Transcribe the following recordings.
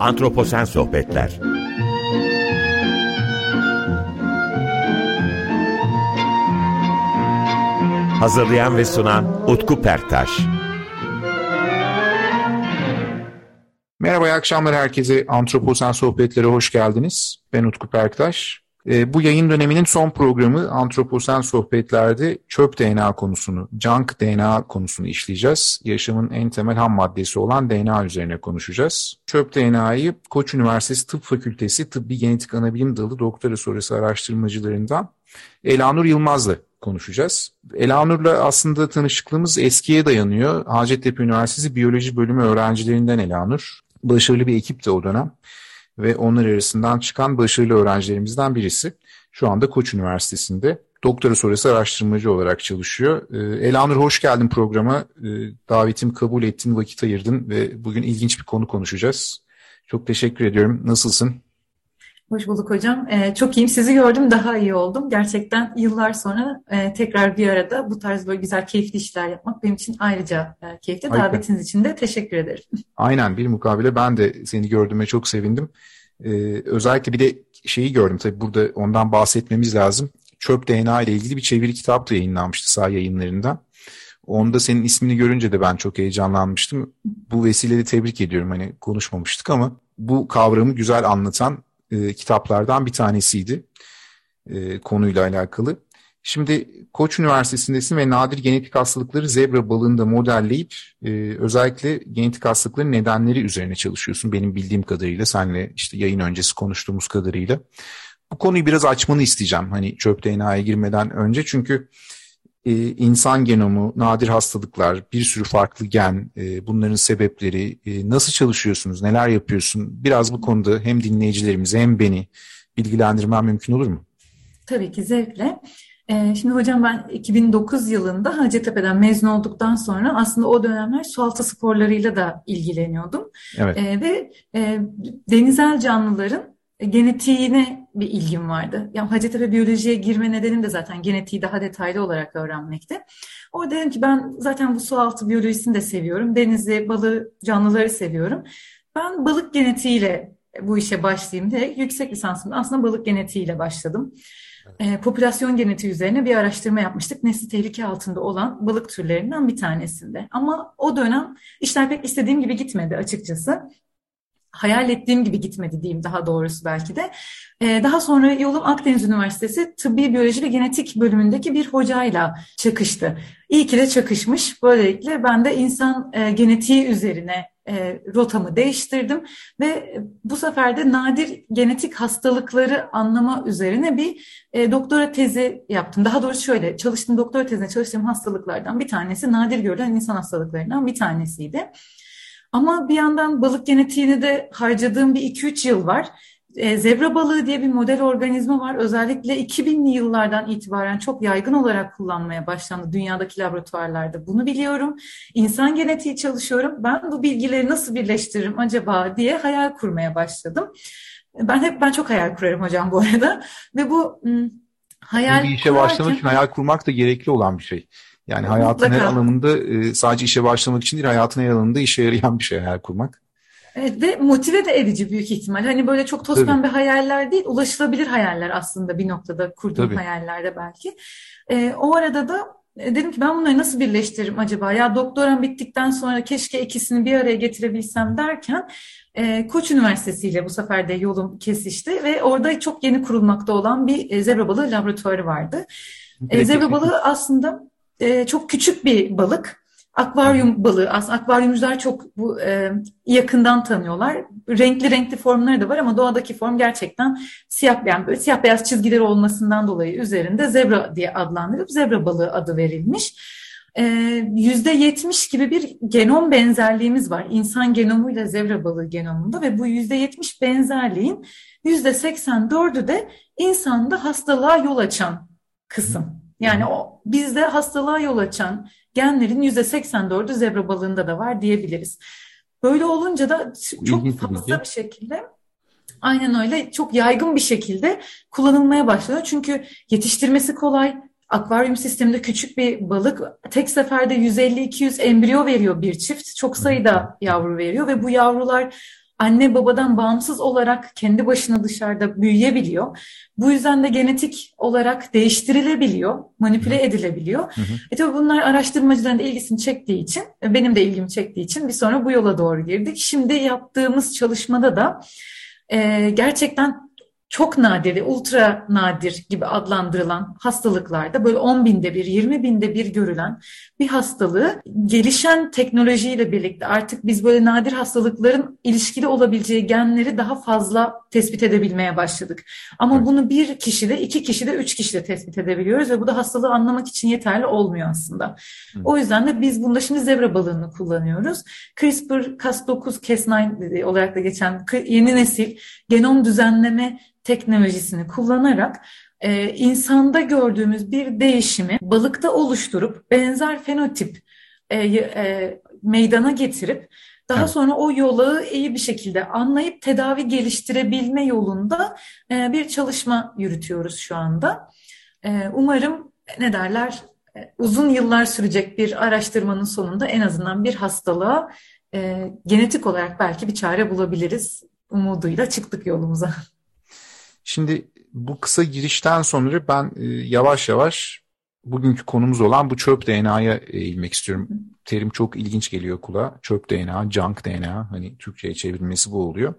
Antroposen Sohbetler Hazırlayan ve sunan Utku Perktaş Merhaba, iyi akşamlar herkese. Antroposen Sohbetlere hoş geldiniz. Ben Utku Perktaş. E, bu yayın döneminin son programı Antroposen Sohbetler'de çöp DNA konusunu, junk DNA konusunu işleyeceğiz. Yaşamın en temel ham maddesi olan DNA üzerine konuşacağız. Çöp DNA'yı Koç Üniversitesi Tıp Fakültesi Tıbbi Genetik Anabilim Dalı doktora sonrası araştırmacılarından Elanur Yılmaz'la konuşacağız. Elanur'la aslında tanışıklığımız eskiye dayanıyor. Hacettepe Üniversitesi Biyoloji Bölümü öğrencilerinden Elanur. Başarılı bir ekipti o dönem ve onlar arasından çıkan başarılı öğrencilerimizden birisi. Şu anda Koç Üniversitesi'nde doktora sonrası araştırmacı olarak çalışıyor. Ee, Elanur hoş geldin programa. Ee, davetimi kabul ettin, vakit ayırdın ve bugün ilginç bir konu konuşacağız. Çok teşekkür ediyorum. Nasılsın? Hoş bulduk hocam. Ee, çok iyiyim. Sizi gördüm, daha iyi oldum. Gerçekten yıllar sonra e, tekrar bir arada bu tarz böyle güzel, keyifli işler yapmak benim için ayrıca e, keyifli. Harika. Davetiniz için de teşekkür ederim. Aynen bir mukabele. Ben de seni gördüğüme çok sevindim. Ee, özellikle bir de şeyi gördüm. Tabii burada ondan bahsetmemiz lazım. Çöp DNA ile ilgili bir çeviri kitap da yayınlanmıştı sağ yayınlarından. Onda senin ismini görünce de ben çok heyecanlanmıştım. Bu vesileyle tebrik ediyorum. Hani konuşmamıştık ama bu kavramı güzel anlatan e, kitaplardan bir tanesiydi e, konuyla alakalı. Şimdi Koç Üniversitesi'ndesin ve nadir genetik hastalıkları zebra balığında modelleyip e, özellikle genetik hastalıkların nedenleri üzerine çalışıyorsun. Benim bildiğim kadarıyla senle işte yayın öncesi konuştuğumuz kadarıyla. Bu konuyu biraz açmanı isteyeceğim hani çöp DNA'ya girmeden önce çünkü e, insan genomu, nadir hastalıklar, bir sürü farklı gen, e, bunların sebepleri, e, nasıl çalışıyorsunuz, neler yapıyorsun? Biraz bu konuda hem dinleyicilerimizi hem beni bilgilendirmen mümkün olur mu? Tabii ki zevkle. E, şimdi hocam ben 2009 yılında Hacettepe'den mezun olduktan sonra aslında o dönemler sualtı sporlarıyla da ilgileniyordum. Evet. E, ve e, denizel canlıların genetiğine bir ilgim vardı. Yani Hacettepe biyolojiye girme nedenim de zaten genetiği daha detaylı olarak öğrenmekte. O dedim ki ben zaten bu sualtı biyolojisini de seviyorum. Denizi, balığı, canlıları seviyorum. Ben balık genetiğiyle bu işe başlayayım diye yüksek lisansımda aslında balık genetiğiyle başladım. E, popülasyon genetiği üzerine bir araştırma yapmıştık. Nesli tehlike altında olan balık türlerinden bir tanesinde. Ama o dönem işler pek istediğim gibi gitmedi açıkçası hayal ettiğim gibi gitmedi diyeyim daha doğrusu belki de. Ee, daha sonra yolum Akdeniz Üniversitesi Tıbbi Biyoloji ve Genetik bölümündeki bir hocayla çakıştı. İyi ki de çakışmış. Böylelikle ben de insan e, genetiği üzerine e, rotamı değiştirdim ve bu sefer de nadir genetik hastalıkları anlama üzerine bir e, doktora tezi yaptım. Daha doğrusu şöyle çalıştığım doktora tezine çalıştığım hastalıklardan bir tanesi nadir görülen insan hastalıklarından bir tanesiydi. Ama bir yandan balık genetiğini de harcadığım bir 2-3 yıl var. E, zebra balığı diye bir model organizma var. Özellikle 2000'li yıllardan itibaren çok yaygın olarak kullanmaya başlandı dünyadaki laboratuvarlarda. Bunu biliyorum. İnsan genetiği çalışıyorum. Ben bu bilgileri nasıl birleştiririm acaba diye hayal kurmaya başladım. Ben hep ben çok hayal kurarım hocam bu arada. Ve bu hayal Bir işe kurarken... başlamak için hayal kurmak da gerekli olan bir şey. Yani hayatın Mutlaka. her alanında e, sadece işe başlamak için değil, hayatın her alanında işe yarayan bir şey hayal kurmak. Evet ve motive de edici büyük ihtimal. Hani böyle çok toz pembe hayaller değil, ulaşılabilir hayaller aslında bir noktada kurduğum Tabii. hayallerde belki. Ee, o arada da e, dedim ki ben bunları nasıl birleştiririm acaba? Ya doktoram bittikten sonra keşke ikisini bir araya getirebilsem derken e, Koç Üniversitesi ile bu sefer de yolum kesişti ve orada çok yeni kurulmakta olan bir e, zebra balığı laboratuvarı vardı. E, zebra balığı aslında e, çok küçük bir balık. Akvaryum balığı. Aslında akvaryumcular çok bu e, yakından tanıyorlar. Renkli renkli formları da var ama doğadaki form gerçekten siyah yani böyle siyah beyaz çizgileri olmasından dolayı üzerinde zebra diye adlandırılıp zebra balığı adı verilmiş. E, yüzde yetmiş gibi bir genom benzerliğimiz var. İnsan genomuyla zebra balığı genomunda ve bu yüzde yetmiş benzerliğin yüzde seksen dördü de insanda hastalığa yol açan kısım. Yani o bizde hastalığa yol açan genlerin yüzde 84'ü zebra balığında da var diyebiliriz. Böyle olunca da çok fazla bir şekilde aynen öyle çok yaygın bir şekilde kullanılmaya başladı. Çünkü yetiştirmesi kolay. Akvaryum sisteminde küçük bir balık tek seferde 150-200 embriyo veriyor bir çift. Çok sayıda yavru veriyor ve bu yavrular anne babadan bağımsız olarak kendi başına dışarıda büyüyebiliyor. Bu yüzden de genetik olarak değiştirilebiliyor, manipüle edilebiliyor. Hı hı. E tabii bunlar araştırmacıların da ilgisini çektiği için, benim de ilgimi çektiği için bir sonra bu yola doğru girdik. Şimdi yaptığımız çalışmada da e, gerçekten çok nadir, ultra nadir gibi adlandırılan hastalıklarda böyle 10 binde bir, 20 binde bir görülen bir hastalığı gelişen teknolojiyle birlikte artık biz böyle nadir hastalıkların ilişkili olabileceği genleri daha fazla tespit edebilmeye başladık. Ama evet. bunu bir kişide, iki kişide, üç kişide tespit edebiliyoruz ve bu da hastalığı anlamak için yeterli olmuyor aslında. Hı. O yüzden de biz bunda şimdi zebra balığını kullanıyoruz. CRISPR-Cas9, Cas9 olarak da geçen yeni nesil genom düzenleme teknolojisini kullanarak e, insanda gördüğümüz bir değişimi balıkta oluşturup benzer fenotip e, e, meydana getirip daha evet. sonra o yolu iyi bir şekilde anlayıp tedavi geliştirebilme yolunda e, bir çalışma yürütüyoruz şu anda. E, umarım ne derler e, uzun yıllar sürecek bir araştırmanın sonunda en azından bir hastalığa e, genetik olarak belki bir çare bulabiliriz umuduyla çıktık yolumuza. Şimdi bu kısa girişten sonra ben e, yavaş yavaş bugünkü konumuz olan bu çöp DNA'ya eğilmek istiyorum. Terim çok ilginç geliyor kulağa. Çöp DNA, junk DNA hani Türkçe'ye çevrilmesi bu oluyor.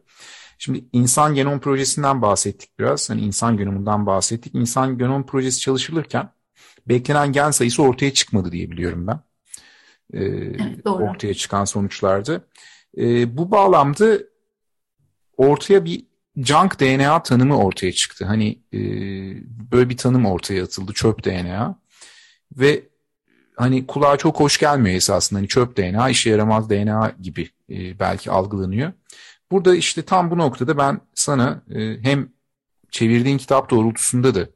Şimdi insan genom projesinden bahsettik biraz. Hani insan genomundan bahsettik. İnsan genom projesi çalışılırken beklenen gen sayısı ortaya çıkmadı diye biliyorum ben. Ee, evet, doğru. Ortaya çıkan sonuçlarda. Ee, bu bağlamda ortaya bir junk DNA tanımı ortaya çıktı. Hani e, böyle bir tanım ortaya atıldı çöp DNA ve hani kulağa çok hoş gelmiyor esasında. Hani çöp DNA, işe yaramaz DNA gibi e, belki algılanıyor. Burada işte tam bu noktada ben sana e, hem çevirdiğin kitap doğrultusunda da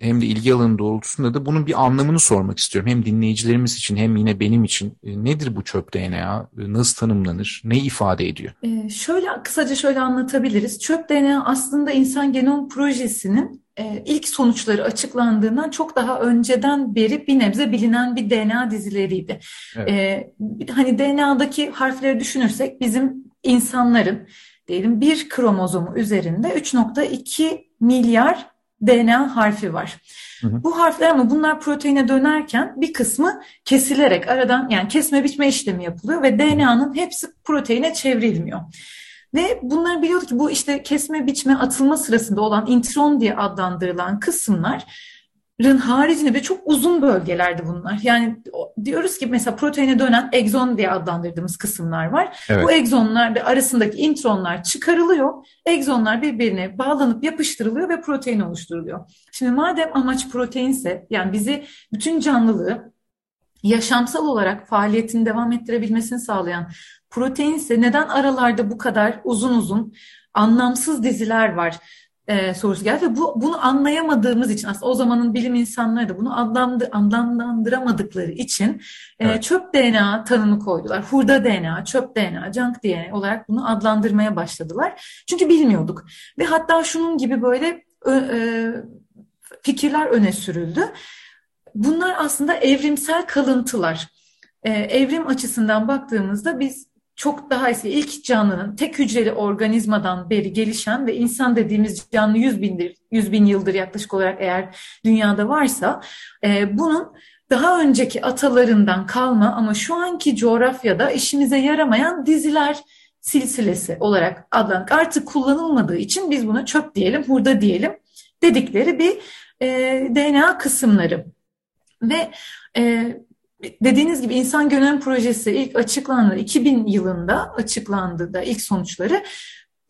hem de ilgi alanı doğrultusunda da bunun bir anlamını sormak istiyorum. Hem dinleyicilerimiz için hem yine benim için. E, nedir bu çöp DNA? E, nasıl tanımlanır? Ne ifade ediyor? Ee, şöyle kısaca şöyle anlatabiliriz. Çöp DNA aslında insan genom projesinin ilk sonuçları açıklandığından çok daha önceden beri bir nebze bilinen bir DNA dizileriydi. Evet. Ee, hani DNA'daki harfleri düşünürsek bizim insanların diyelim bir kromozomu üzerinde 3.2 milyar DNA harfi var. Hı hı. Bu harfler ama bunlar proteine dönerken bir kısmı kesilerek aradan yani kesme biçme işlemi yapılıyor ve DNA'nın hepsi proteine çevrilmiyor. Ve bunları biliyorduk ki bu işte kesme biçme atılma sırasında olan intron diye adlandırılan kısımlar haricinde ve çok uzun bölgelerdi bunlar. Yani diyoruz ki mesela proteine dönen egzon diye adlandırdığımız kısımlar var. Evet. Bu egzonlar ve arasındaki intronlar çıkarılıyor. Egzonlar birbirine bağlanıp yapıştırılıyor ve protein oluşturuluyor. Şimdi madem amaç proteinse yani bizi bütün canlılığı yaşamsal olarak faaliyetini devam ettirebilmesini sağlayan proteinse neden aralarda bu kadar uzun uzun anlamsız diziler var? E, sorusu geldi ve bu, bunu anlayamadığımız için aslında o zamanın bilim insanları da bunu anlamdı, anlamlandıramadıkları için e, evet. çöp DNA tanımı koydular. Hurda DNA, çöp DNA, junk DNA olarak bunu adlandırmaya başladılar. Çünkü bilmiyorduk ve hatta şunun gibi böyle e, fikirler öne sürüldü. Bunlar aslında evrimsel kalıntılar. Ee, evrim açısından baktığımızda biz çok daha ise ilk canlının tek hücreli organizmadan beri gelişen ve insan dediğimiz canlı 100 bindir, 100 bin yıldır yaklaşık olarak eğer dünyada varsa e, bunun daha önceki atalarından kalma ama şu anki coğrafyada işimize yaramayan diziler silsilesi olarak adlanır. Artık kullanılmadığı için biz buna çöp diyelim, hurda diyelim dedikleri bir e, DNA kısımları. Ve e, dediğiniz gibi insan genom projesi ilk açıklandı 2000 yılında açıklandı da ilk sonuçları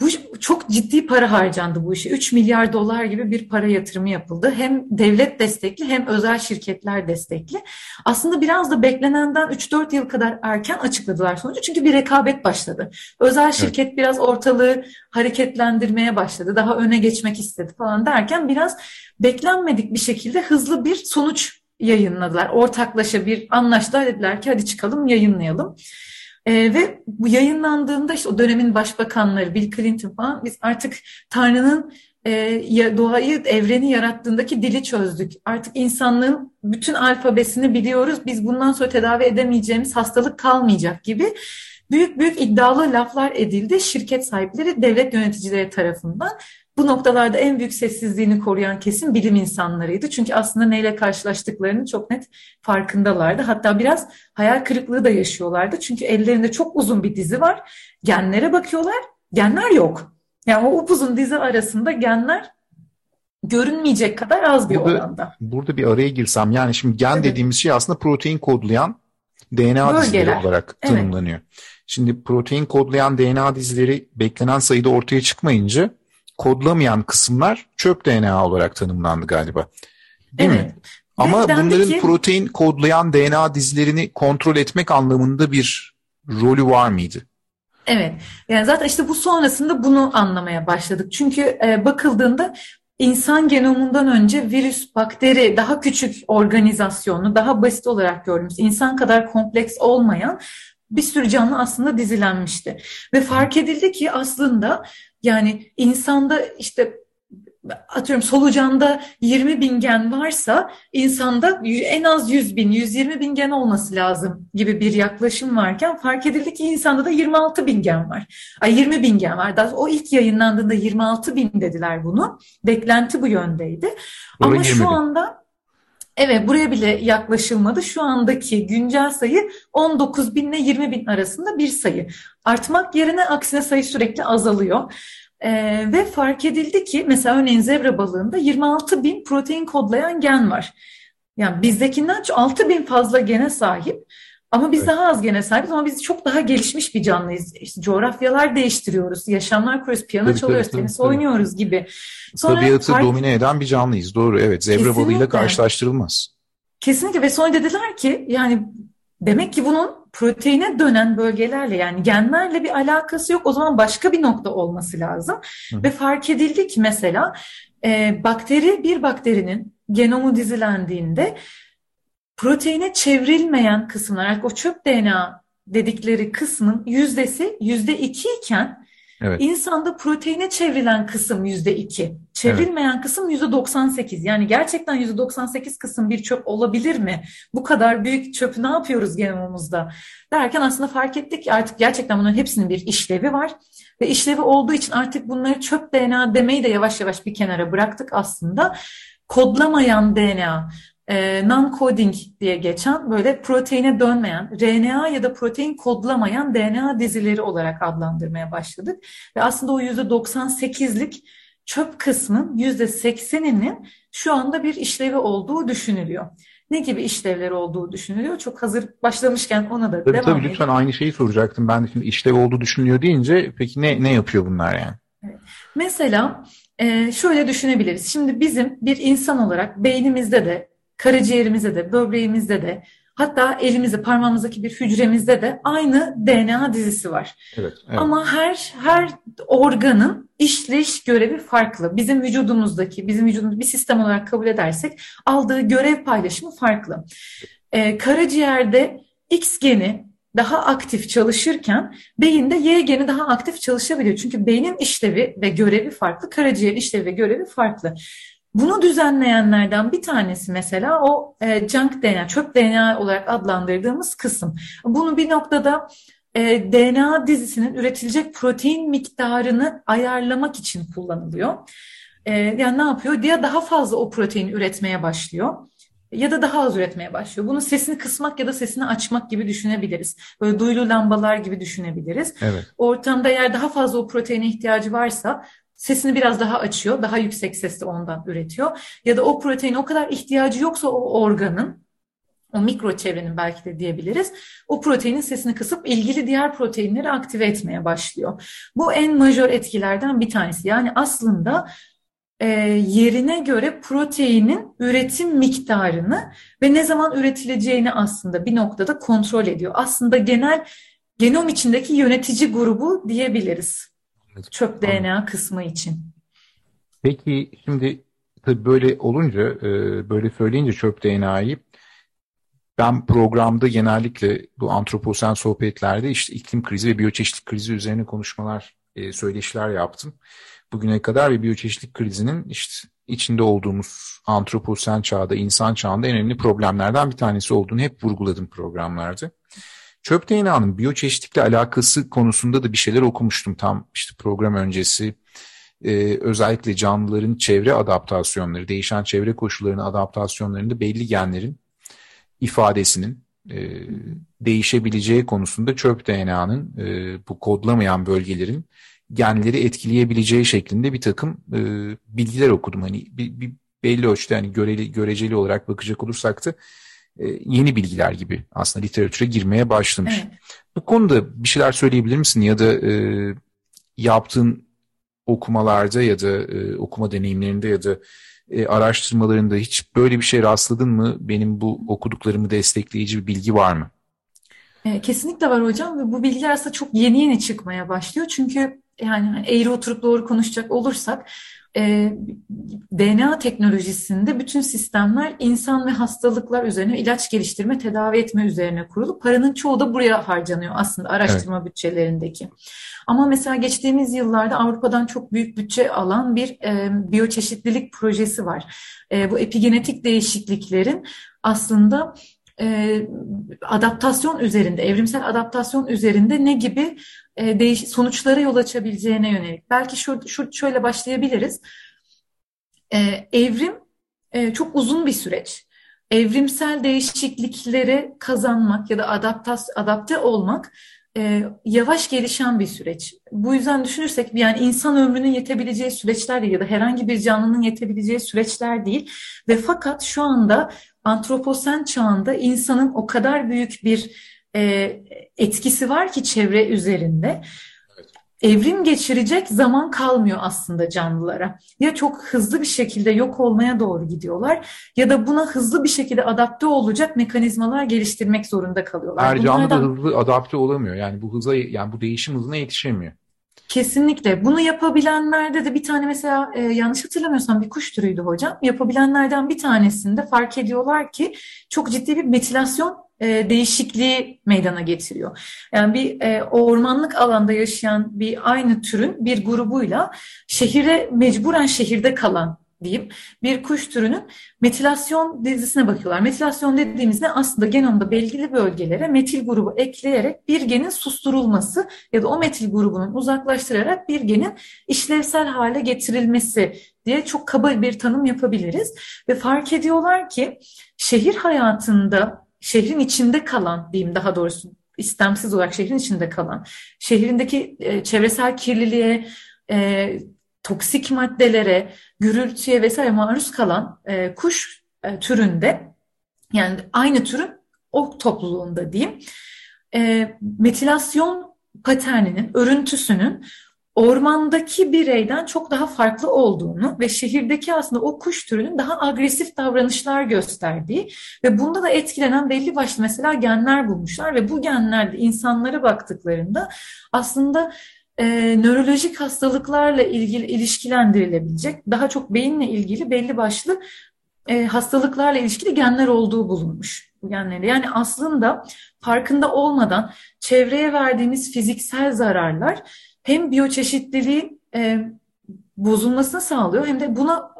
bu çok ciddi para harcandı bu işe. 3 milyar dolar gibi bir para yatırımı yapıldı. Hem devlet destekli hem özel şirketler destekli. Aslında biraz da beklenenden 3-4 yıl kadar erken açıkladılar sonucu. Çünkü bir rekabet başladı. Özel şirket evet. biraz ortalığı hareketlendirmeye başladı. Daha öne geçmek istedi falan derken biraz beklenmedik bir şekilde hızlı bir sonuç yayınladılar. Ortaklaşa bir anlaştılar dediler ki hadi çıkalım yayınlayalım. E, ve bu yayınlandığında işte o dönemin başbakanları Bill Clinton falan biz artık Tanrı'nın e, doğayı, evreni yarattığındaki dili çözdük. Artık insanlığın bütün alfabesini biliyoruz. Biz bundan sonra tedavi edemeyeceğimiz hastalık kalmayacak gibi büyük büyük iddialı laflar edildi şirket sahipleri, devlet yöneticileri tarafından. Bu noktalarda en büyük sessizliğini koruyan kesim bilim insanlarıydı. Çünkü aslında neyle karşılaştıklarını çok net farkındalardı. Hatta biraz hayal kırıklığı da yaşıyorlardı. Çünkü ellerinde çok uzun bir dizi var. Genlere bakıyorlar, genler yok. Yani o upuzun dizi arasında genler görünmeyecek kadar az bir burada, oranda. Burada bir araya girsem yani şimdi gen evet. dediğimiz şey aslında protein kodlayan DNA Bölgeler. dizileri olarak tanımlanıyor. Evet. Şimdi protein kodlayan DNA dizileri beklenen sayıda ortaya çıkmayınca kodlamayan kısımlar çöp DNA olarak tanımlandı galiba. Değil evet. mi? Ama bunların ki... protein kodlayan DNA dizilerini kontrol etmek anlamında bir rolü var mıydı? Evet. Yani zaten işte bu sonrasında bunu anlamaya başladık. Çünkü e, bakıldığında insan genomundan önce virüs, bakteri, daha küçük organizasyonu, daha basit olarak gördüğümüz, insan kadar kompleks olmayan bir sürü canlı aslında dizilenmişti. Ve fark edildi ki aslında yani insanda işte atıyorum solucanda 20 bin gen varsa insanda en az 100 bin, 120 bin gen olması lazım gibi bir yaklaşım varken fark edildi ki insanda da 26 bin gen var. Ay 20 bin gen var. Daha o ilk yayınlandığında 26 bin dediler bunu. Beklenti bu yöndeydi. Ama 20 şu anda Evet buraya bile yaklaşılmadı. Şu andaki güncel sayı 19 bin ile 20 bin arasında bir sayı. Artmak yerine aksine sayı sürekli azalıyor. Ee, ve fark edildi ki mesela örneğin zebra balığında 26 bin protein kodlayan gen var. Yani bizdekinden 6 bin fazla gene sahip. Ama biz evet. daha az gene sahibiz ama biz çok daha gelişmiş bir canlıyız. İşte coğrafyalar değiştiriyoruz, yaşamlar kuruyoruz, piyano tabii, çalıyoruz, tabii, tenis tabii. oynuyoruz gibi. Sonra Tabiatı fark... domine eden bir canlıyız. Doğru evet. Zebra Kesinlikle. balığıyla karşılaştırılmaz. Kesinlikle ve sonra dediler ki yani demek ki bunun proteine dönen bölgelerle yani genlerle bir alakası yok. O zaman başka bir nokta olması lazım. Hı. Ve fark edildi ki mesela e, bakteri bir bakterinin genomu dizilendiğinde proteine çevrilmeyen kısımlar, o çöp DNA dedikleri kısmın yüzdesi yüzde iki iken evet. insanda proteine çevrilen kısım yüzde iki, çevrilmeyen evet. kısım yüzde 98. Yani gerçekten yüzde 98 kısım bir çöp olabilir mi? Bu kadar büyük çöpü ne yapıyoruz genomumuzda? Derken aslında fark ettik ki artık gerçekten bunların hepsinin bir işlevi var. Ve işlevi olduğu için artık bunları çöp DNA demeyi de yavaş yavaş bir kenara bıraktık aslında. Kodlamayan DNA, non-coding diye geçen böyle proteine dönmeyen, RNA ya da protein kodlamayan DNA dizileri olarak adlandırmaya başladık. Ve aslında o %98'lik çöp kısmın %80'inin şu anda bir işlevi olduğu düşünülüyor. Ne gibi işlevleri olduğu düşünülüyor? Çok hazır başlamışken ona da tabii, devam tabii, Lütfen aynı şeyi soracaktım. Ben de şimdi işlev olduğu düşünülüyor deyince peki ne, ne yapıyor bunlar yani? Evet. Mesela e, şöyle düşünebiliriz. Şimdi bizim bir insan olarak beynimizde de karaciğerimizde de, böbreğimizde de, hatta elimizde, parmağımızdaki bir hücremizde de aynı DNA dizisi var. Evet, evet. Ama her her organın işleyiş görevi farklı. Bizim vücudumuzdaki, bizim vücudumuz bir sistem olarak kabul edersek aldığı görev paylaşımı farklı. Ee, karaciğerde X geni daha aktif çalışırken beyinde Y geni daha aktif çalışabiliyor. Çünkü beynin işlevi ve görevi farklı, karaciğer işlevi ve görevi farklı. Bunu düzenleyenlerden bir tanesi mesela o e, junk DNA, çöp DNA olarak adlandırdığımız kısım. Bunu bir noktada e, DNA dizisinin üretilecek protein miktarını ayarlamak için kullanılıyor. E, yani ne yapıyor? Ya daha fazla o proteini üretmeye başlıyor ya da daha az üretmeye başlıyor. Bunu sesini kısmak ya da sesini açmak gibi düşünebiliriz. Böyle duyulu lambalar gibi düşünebiliriz. Evet. Ortamda eğer daha fazla o proteine ihtiyacı varsa sesini biraz daha açıyor, daha yüksek sesle ondan üretiyor. Ya da o protein o kadar ihtiyacı yoksa o organın, o mikro çevrenin belki de diyebiliriz, o proteinin sesini kısıp ilgili diğer proteinleri aktive etmeye başlıyor. Bu en majör etkilerden bir tanesi. Yani aslında e, yerine göre proteinin üretim miktarını ve ne zaman üretileceğini aslında bir noktada kontrol ediyor. Aslında genel genom içindeki yönetici grubu diyebiliriz. Çöp DNA kısmı için. Peki şimdi tabii böyle olunca, e, böyle söyleyince çöp DNA'yı ben programda genellikle bu antroposen sohbetlerde işte iklim krizi ve biyoçeşitlik krizi üzerine konuşmalar, e, söyleşiler yaptım. Bugüne kadar ve biyoçeşitlik krizinin işte içinde olduğumuz antroposen çağda, insan çağında en önemli problemlerden bir tanesi olduğunu hep vurguladım programlarda. Çöp DNA'nın biyoçeşitlikle alakası konusunda da bir şeyler okumuştum tam işte program öncesi. Ee, özellikle canlıların çevre adaptasyonları, değişen çevre koşullarının adaptasyonlarında belli genlerin ifadesinin e, değişebileceği konusunda çöp DNA'nın e, bu kodlamayan bölgelerin genleri etkileyebileceği şeklinde bir takım e, bilgiler okudum. Hani bir, bir belli ölçüde hani göreli, göreceli olarak bakacak olursak da yeni bilgiler gibi aslında literatüre girmeye başlamış. Evet. Bu konuda bir şeyler söyleyebilir misin ya da e, yaptığın okumalarda ya da e, okuma deneyimlerinde ya da e, araştırmalarında hiç böyle bir şey rastladın mı? Benim bu okuduklarımı destekleyici bir bilgi var mı? E, kesinlikle var hocam ve bu bilgiler aslında çok yeni yeni çıkmaya başlıyor. Çünkü yani eğri oturup doğru konuşacak olursak e, DNA teknolojisinde bütün sistemler insan ve hastalıklar üzerine ilaç geliştirme, tedavi etme üzerine kurulu. Paranın çoğu da buraya harcanıyor aslında araştırma evet. bütçelerindeki. Ama mesela geçtiğimiz yıllarda Avrupa'dan çok büyük bütçe alan bir e, biyoçeşitlilik projesi var. E, bu epigenetik değişikliklerin aslında e, adaptasyon üzerinde, evrimsel adaptasyon üzerinde ne gibi e, değiş sonuçlara yol açabileceğine yönelik. Belki şu, şu şöyle başlayabiliriz. E, evrim e, çok uzun bir süreç. Evrimsel değişikliklere kazanmak ya da adaptas, adapte olmak e, yavaş gelişen bir süreç. Bu yüzden düşünürsek yani insan ömrünün yetebileceği süreçler değil ya da herhangi bir canlının yetebileceği süreçler değil. Ve fakat şu anda antroposen çağında insanın o kadar büyük bir e, etkisi var ki çevre üzerinde. Evrim geçirecek zaman kalmıyor aslında canlılara. Ya çok hızlı bir şekilde yok olmaya doğru gidiyorlar ya da buna hızlı bir şekilde adapte olacak mekanizmalar geliştirmek zorunda kalıyorlar. Her canlı Bunlardan... da hızlı adapte olamıyor. Yani bu hıza yani bu değişim hızına yetişemiyor. Kesinlikle. Bunu yapabilenlerde de bir tane mesela e, yanlış hatırlamıyorsam bir kuş türüydü hocam. Yapabilenlerden bir tanesinde fark ediyorlar ki çok ciddi bir metilasyon e, değişikliği meydana getiriyor. Yani bir e, ormanlık alanda yaşayan bir aynı türün bir grubuyla şehire mecburen şehirde kalan diyeyim bir kuş türünün metilasyon dizisine bakıyorlar. Metilasyon dediğimizde aslında genomda belirli bölgelere metil grubu ekleyerek bir genin susturulması ya da o metil grubunun uzaklaştırarak bir genin işlevsel hale getirilmesi diye çok kaba bir tanım yapabiliriz. Ve fark ediyorlar ki şehir hayatında şehrin içinde kalan diyeyim daha doğrusu istemsiz olarak şehrin içinde kalan şehrindeki e, çevresel kirliliğe e, toksik maddelere, gürültüye vesaire maruz kalan e, kuş e, türünde yani aynı türün o topluluğunda diyeyim e, metilasyon paterninin, örüntüsünün ormandaki bireyden çok daha farklı olduğunu ve şehirdeki aslında o kuş türünün daha agresif davranışlar gösterdiği ve bunda da etkilenen belli başlı mesela genler bulmuşlar ve bu genlerde insanlara baktıklarında aslında e, nörolojik hastalıklarla ilgili ilişkilendirilebilecek daha çok beyinle ilgili belli başlı e, hastalıklarla ilişkili genler olduğu bulunmuş bu genlerde. Yani aslında farkında olmadan çevreye verdiğimiz fiziksel zararlar hem biyoçeşitliliğin e, bozulmasını sağlıyor hem de buna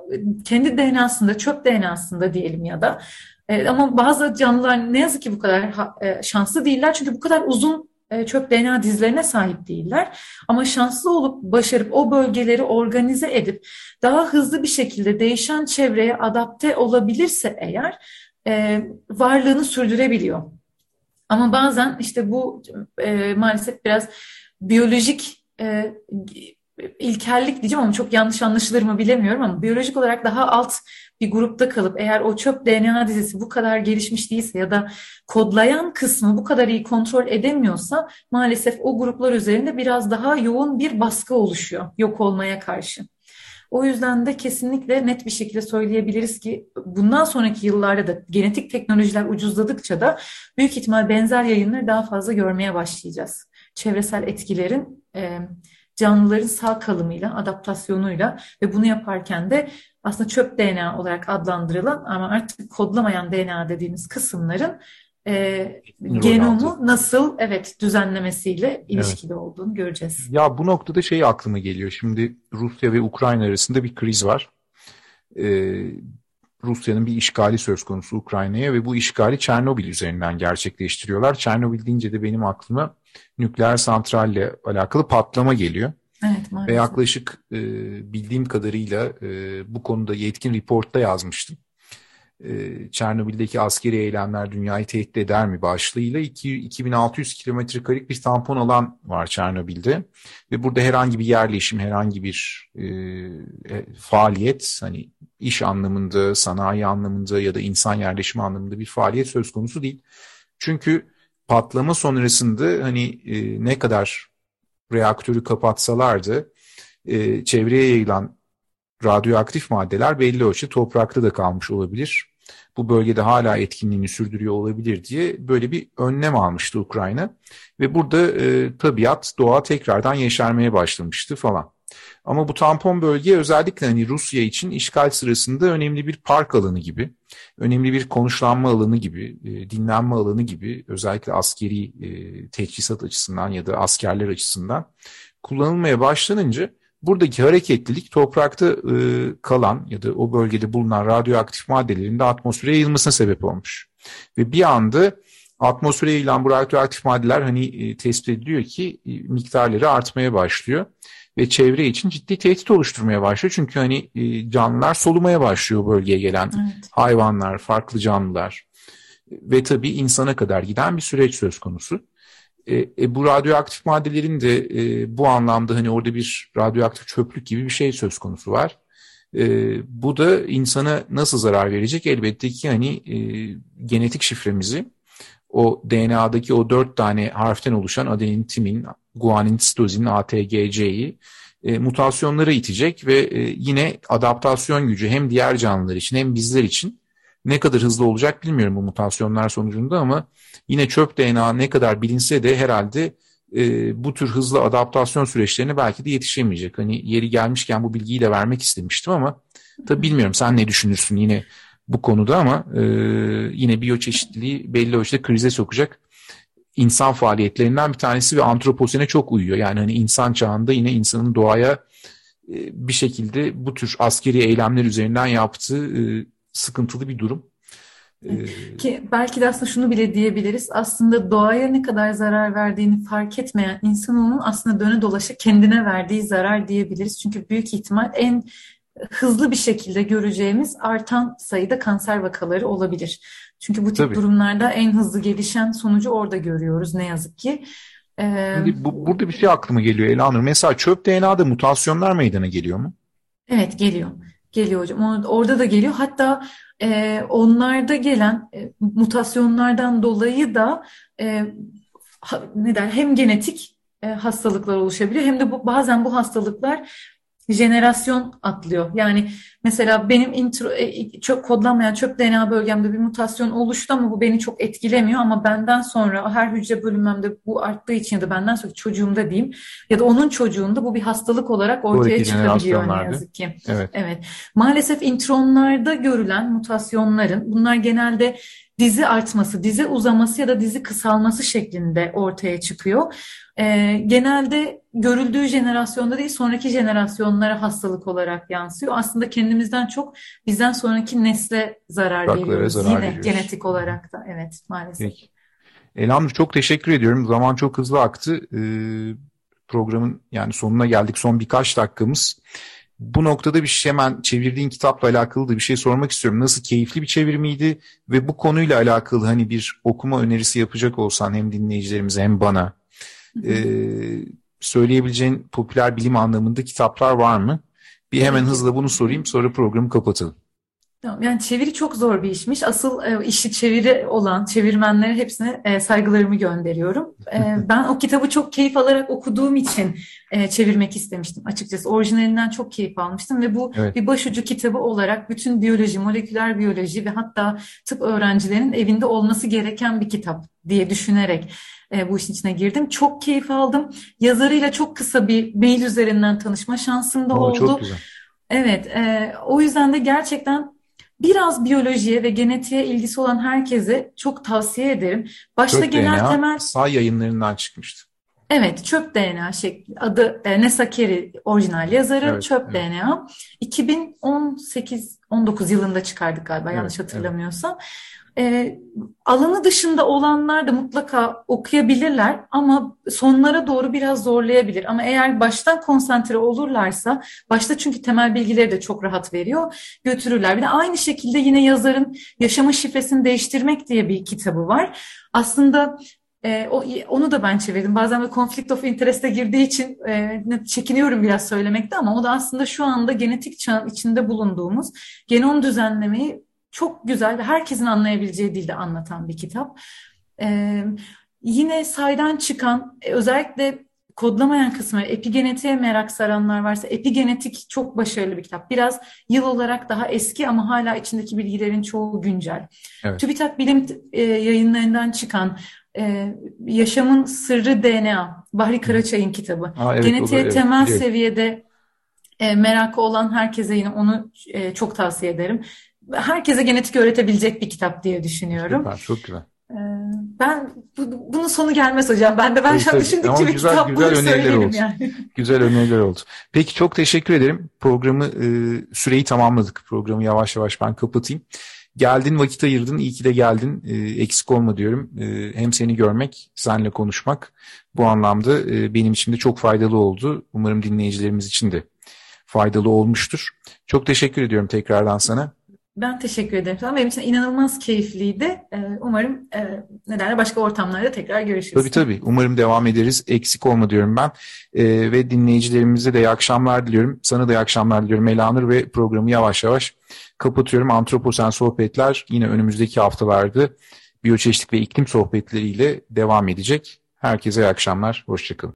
kendi DNA'sında, çöp DNA'sında diyelim ya da e, ama bazı canlılar ne yazık ki bu kadar e, şanslı değiller çünkü bu kadar uzun e, çöp DNA dizlerine sahip değiller. Ama şanslı olup başarıp o bölgeleri organize edip daha hızlı bir şekilde değişen çevreye adapte olabilirse eğer e, varlığını sürdürebiliyor. Ama bazen işte bu e, maalesef biraz biyolojik e, ilkellik diyeceğim ama çok yanlış anlaşılır mı bilemiyorum ama biyolojik olarak daha alt bir grupta kalıp eğer o çöp DNA dizisi bu kadar gelişmiş değilse ya da kodlayan kısmı bu kadar iyi kontrol edemiyorsa maalesef o gruplar üzerinde biraz daha yoğun bir baskı oluşuyor yok olmaya karşı. O yüzden de kesinlikle net bir şekilde söyleyebiliriz ki bundan sonraki yıllarda da genetik teknolojiler ucuzladıkça da büyük ihtimal benzer yayınları daha fazla görmeye başlayacağız. Çevresel etkilerin e, canlıların sağ kalımıyla, adaptasyonuyla ve bunu yaparken de aslında çöp DNA olarak adlandırılan ama artık kodlamayan DNA dediğimiz kısımların e, genomu nasıl evet düzenlemesiyle ilişkili evet. olduğunu göreceğiz. Ya bu noktada şey aklıma geliyor. Şimdi Rusya ve Ukrayna arasında bir kriz var. Ee, Rusya'nın bir işgali söz konusu Ukrayna'ya ve bu işgali Çernobil üzerinden gerçekleştiriyorlar. Çernobil deyince de benim aklıma nükleer santralle alakalı patlama geliyor. Evet, maalesef. Ve yaklaşık e, bildiğim kadarıyla e, bu konuda yetkin reportta yazmıştım. E, Çernobil'deki askeri eylemler dünyayı tehdit eder mi başlığıyla 2, 2600 kilometre karelik bir tampon alan var Çernobil'de. Ve burada herhangi bir yerleşim, herhangi bir e, e, faaliyet hani iş anlamında, sanayi anlamında ya da insan yerleşimi anlamında bir faaliyet söz konusu değil. Çünkü patlama sonrasında hani e, ne kadar reaktörü kapatsalardı e, çevreye yayılan radyoaktif maddeler belli ölçüde toprakta da kalmış olabilir. Bu bölgede hala etkinliğini sürdürüyor olabilir diye böyle bir önlem almıştı Ukrayna. Ve burada e, tabiat, doğa tekrardan yeşermeye başlamıştı falan. Ama bu tampon bölge özellikle hani Rusya için işgal sırasında önemli bir park alanı gibi, önemli bir konuşlanma alanı gibi, e, dinlenme alanı gibi özellikle askeri e, teçhizat açısından ya da askerler açısından kullanılmaya başlanınca buradaki hareketlilik toprakta e, kalan ya da o bölgede bulunan radyoaktif maddelerin de atmosfere yayılmasına sebep olmuş. Ve bir anda atmosfere yayılan bu radyoaktif maddeler hani tespit ediliyor ki miktarları artmaya başlıyor ve çevre için ciddi tehdit oluşturmaya başlıyor. Çünkü hani e, canlılar solumaya başlıyor bölgeye gelen evet. hayvanlar, farklı canlılar ve tabii insana kadar giden bir süreç söz konusu. E, e, bu radyoaktif maddelerin de e, bu anlamda hani orada bir radyoaktif çöplük gibi bir şey söz konusu var. E, bu da insana nasıl zarar verecek? Elbette ki hani e, genetik şifremizi o DNA'daki o dört tane harften oluşan adenin, timin, guanin, sitozin, ATGC'yi e, mutasyonlara itecek ve e, yine adaptasyon gücü hem diğer canlılar için hem bizler için ne kadar hızlı olacak bilmiyorum bu mutasyonlar sonucunda ama yine çöp DNA ne kadar bilinse de herhalde e, bu tür hızlı adaptasyon süreçlerine belki de yetişemeyecek. Hani yeri gelmişken bu bilgiyi de vermek istemiştim ama tabii bilmiyorum sen ne düşünürsün yine bu konuda ama e, yine biyoçeşitliliği belli ölçüde krize sokacak insan faaliyetlerinden bir tanesi ve antroposene çok uyuyor. Yani hani insan çağında yine insanın doğaya e, bir şekilde bu tür askeri eylemler üzerinden yaptığı e, sıkıntılı bir durum. E, Ki belki de aslında şunu bile diyebiliriz. Aslında doğaya ne kadar zarar verdiğini fark etmeyen insanın aslında döne dolaşa kendine verdiği zarar diyebiliriz. Çünkü büyük ihtimal en hızlı bir şekilde göreceğimiz artan sayıda kanser vakaları olabilir. Çünkü bu tip Tabii. durumlarda en hızlı gelişen sonucu orada görüyoruz ne yazık ki. Ee, Şimdi bu, burada bir şey aklıma geliyor Elanur. Mesela çöp DNA'da mutasyonlar meydana geliyor mu? Evet geliyor. Geliyor hocam. Orada da geliyor. Hatta e, onlarda gelen e, mutasyonlardan dolayı da e, ha, ne der hem genetik e, hastalıklar oluşabiliyor hem de bu, bazen bu hastalıklar jenerasyon atlıyor. Yani mesela benim intro, e, çok kodlanmayan çöp DNA bölgemde bir mutasyon oluştu ama bu beni çok etkilemiyor ama benden sonra her hücre bölünmemde bu arttığı için ya da benden sonra çocuğumda diyeyim ya da onun çocuğunda bu bir hastalık olarak ortaya çıkabiliyor ne yazık ki. Evet. evet. Maalesef intronlarda görülen mutasyonların bunlar genelde dizi artması, dizi uzaması ya da dizi kısalması şeklinde ortaya çıkıyor. Ee, genelde görüldüğü jenerasyonda değil sonraki jenerasyonlara hastalık olarak yansıyor. Aslında kendimizden çok bizden sonraki nesle zarar Baklara veriyoruz. Zarar Yine veriyoruz. genetik olarak da evet maalesef. Peki. Elhamdülillah çok teşekkür ediyorum. Zaman çok hızlı aktı. Ee, programın yani sonuna geldik. Son birkaç dakikamız. Bu noktada bir şey hemen çevirdiğin kitapla alakalı da bir şey sormak istiyorum. Nasıl keyifli bir çevirmiydi ve bu konuyla alakalı hani bir okuma önerisi yapacak olsan hem dinleyicilerimize hem bana e, söyleyebileceğin popüler bilim anlamında kitaplar var mı? Bir hemen hızla bunu sorayım sonra programı kapatalım. Tamam, yani çeviri çok zor bir işmiş. Asıl e, işi çeviri olan çevirmenlere hepsine e, saygılarımı gönderiyorum. E, ben o kitabı çok keyif alarak okuduğum için e, çevirmek istemiştim açıkçası. Orijinalinden çok keyif almıştım ve bu evet. bir başucu kitabı olarak bütün biyoloji, moleküler biyoloji ve hatta tıp öğrencilerinin evinde olması gereken bir kitap diye düşünerek e, bu işin içine girdim. Çok keyif aldım. Yazarıyla çok kısa bir mail üzerinden tanışma şansım da Oo, oldu. Çok güzel. Evet, e, o yüzden de gerçekten biraz biyolojiye ve genetiğe ilgisi olan herkese çok tavsiye ederim. Başta Çok genel DNA temel sağ yayınlarından çıkmıştı. Evet, Çöp DNA şekli. Adı e, Nessa Carey orijinal yazarı. Evet, Çöp evet. DNA. 2018-19 yılında çıkardık galiba evet, yanlış hatırlamıyorsam. Evet. E, alanı dışında olanlar da mutlaka okuyabilirler ama sonlara doğru biraz zorlayabilir. Ama eğer baştan konsantre olurlarsa, başta çünkü temel bilgileri de çok rahat veriyor, götürürler. Bir de aynı şekilde yine yazarın Yaşamın Şifresini Değiştirmek diye bir kitabı var. Aslında e, o, onu da ben çevirdim. Bazen bir conflict of interest'e girdiği için e, çekiniyorum biraz söylemekte ama o da aslında şu anda genetik çağın içinde bulunduğumuz genom düzenlemeyi çok güzel ve herkesin anlayabileceği dilde anlatan bir kitap. Ee, yine saydan çıkan e, özellikle kodlamayan kısmı epigenetiğe merak saranlar varsa epigenetik çok başarılı bir kitap. Biraz yıl olarak daha eski ama hala içindeki bilgilerin çoğu güncel. Evet. TÜBİTAK bilim e, yayınlarından çıkan e, Yaşamın Sırrı DNA, Bahri Karaçay'ın kitabı. Aa, evet, Genetiğe evet, temel evet. seviyede e, merakı olan herkese yine onu e, çok tavsiye ederim herkese genetik öğretebilecek bir kitap diye düşünüyorum. Süper, çok güzel. Ee, ben bu, bunun sonu gelmez hocam. Ben de ben an düşündükçe bir güzel, kitap güzel öneriler oldu. Yani. Güzel öneriler oldu. Peki çok teşekkür ederim. Programı e, süreyi tamamladık. Programı yavaş yavaş ben kapatayım. Geldin vakit ayırdın. İyi ki de geldin. E, eksik olma diyorum. E, hem seni görmek, seninle konuşmak bu anlamda e, benim için de çok faydalı oldu. Umarım dinleyicilerimiz için de faydalı olmuştur. Çok teşekkür ediyorum tekrardan sana. Ben teşekkür ederim. Benim için inanılmaz keyifliydi. Ee, umarım e, nedenle başka ortamlarda tekrar görüşürüz. Tabii tabii. Umarım devam ederiz. Eksik olma diyorum ben. Ee, ve dinleyicilerimize de iyi akşamlar diliyorum. Sana da iyi akşamlar diliyorum Elanur ve programı yavaş yavaş kapatıyorum. Antroposen sohbetler yine önümüzdeki haftalarda biyoçeşitlik ve iklim sohbetleriyle devam edecek. Herkese iyi akşamlar. Hoşçakalın.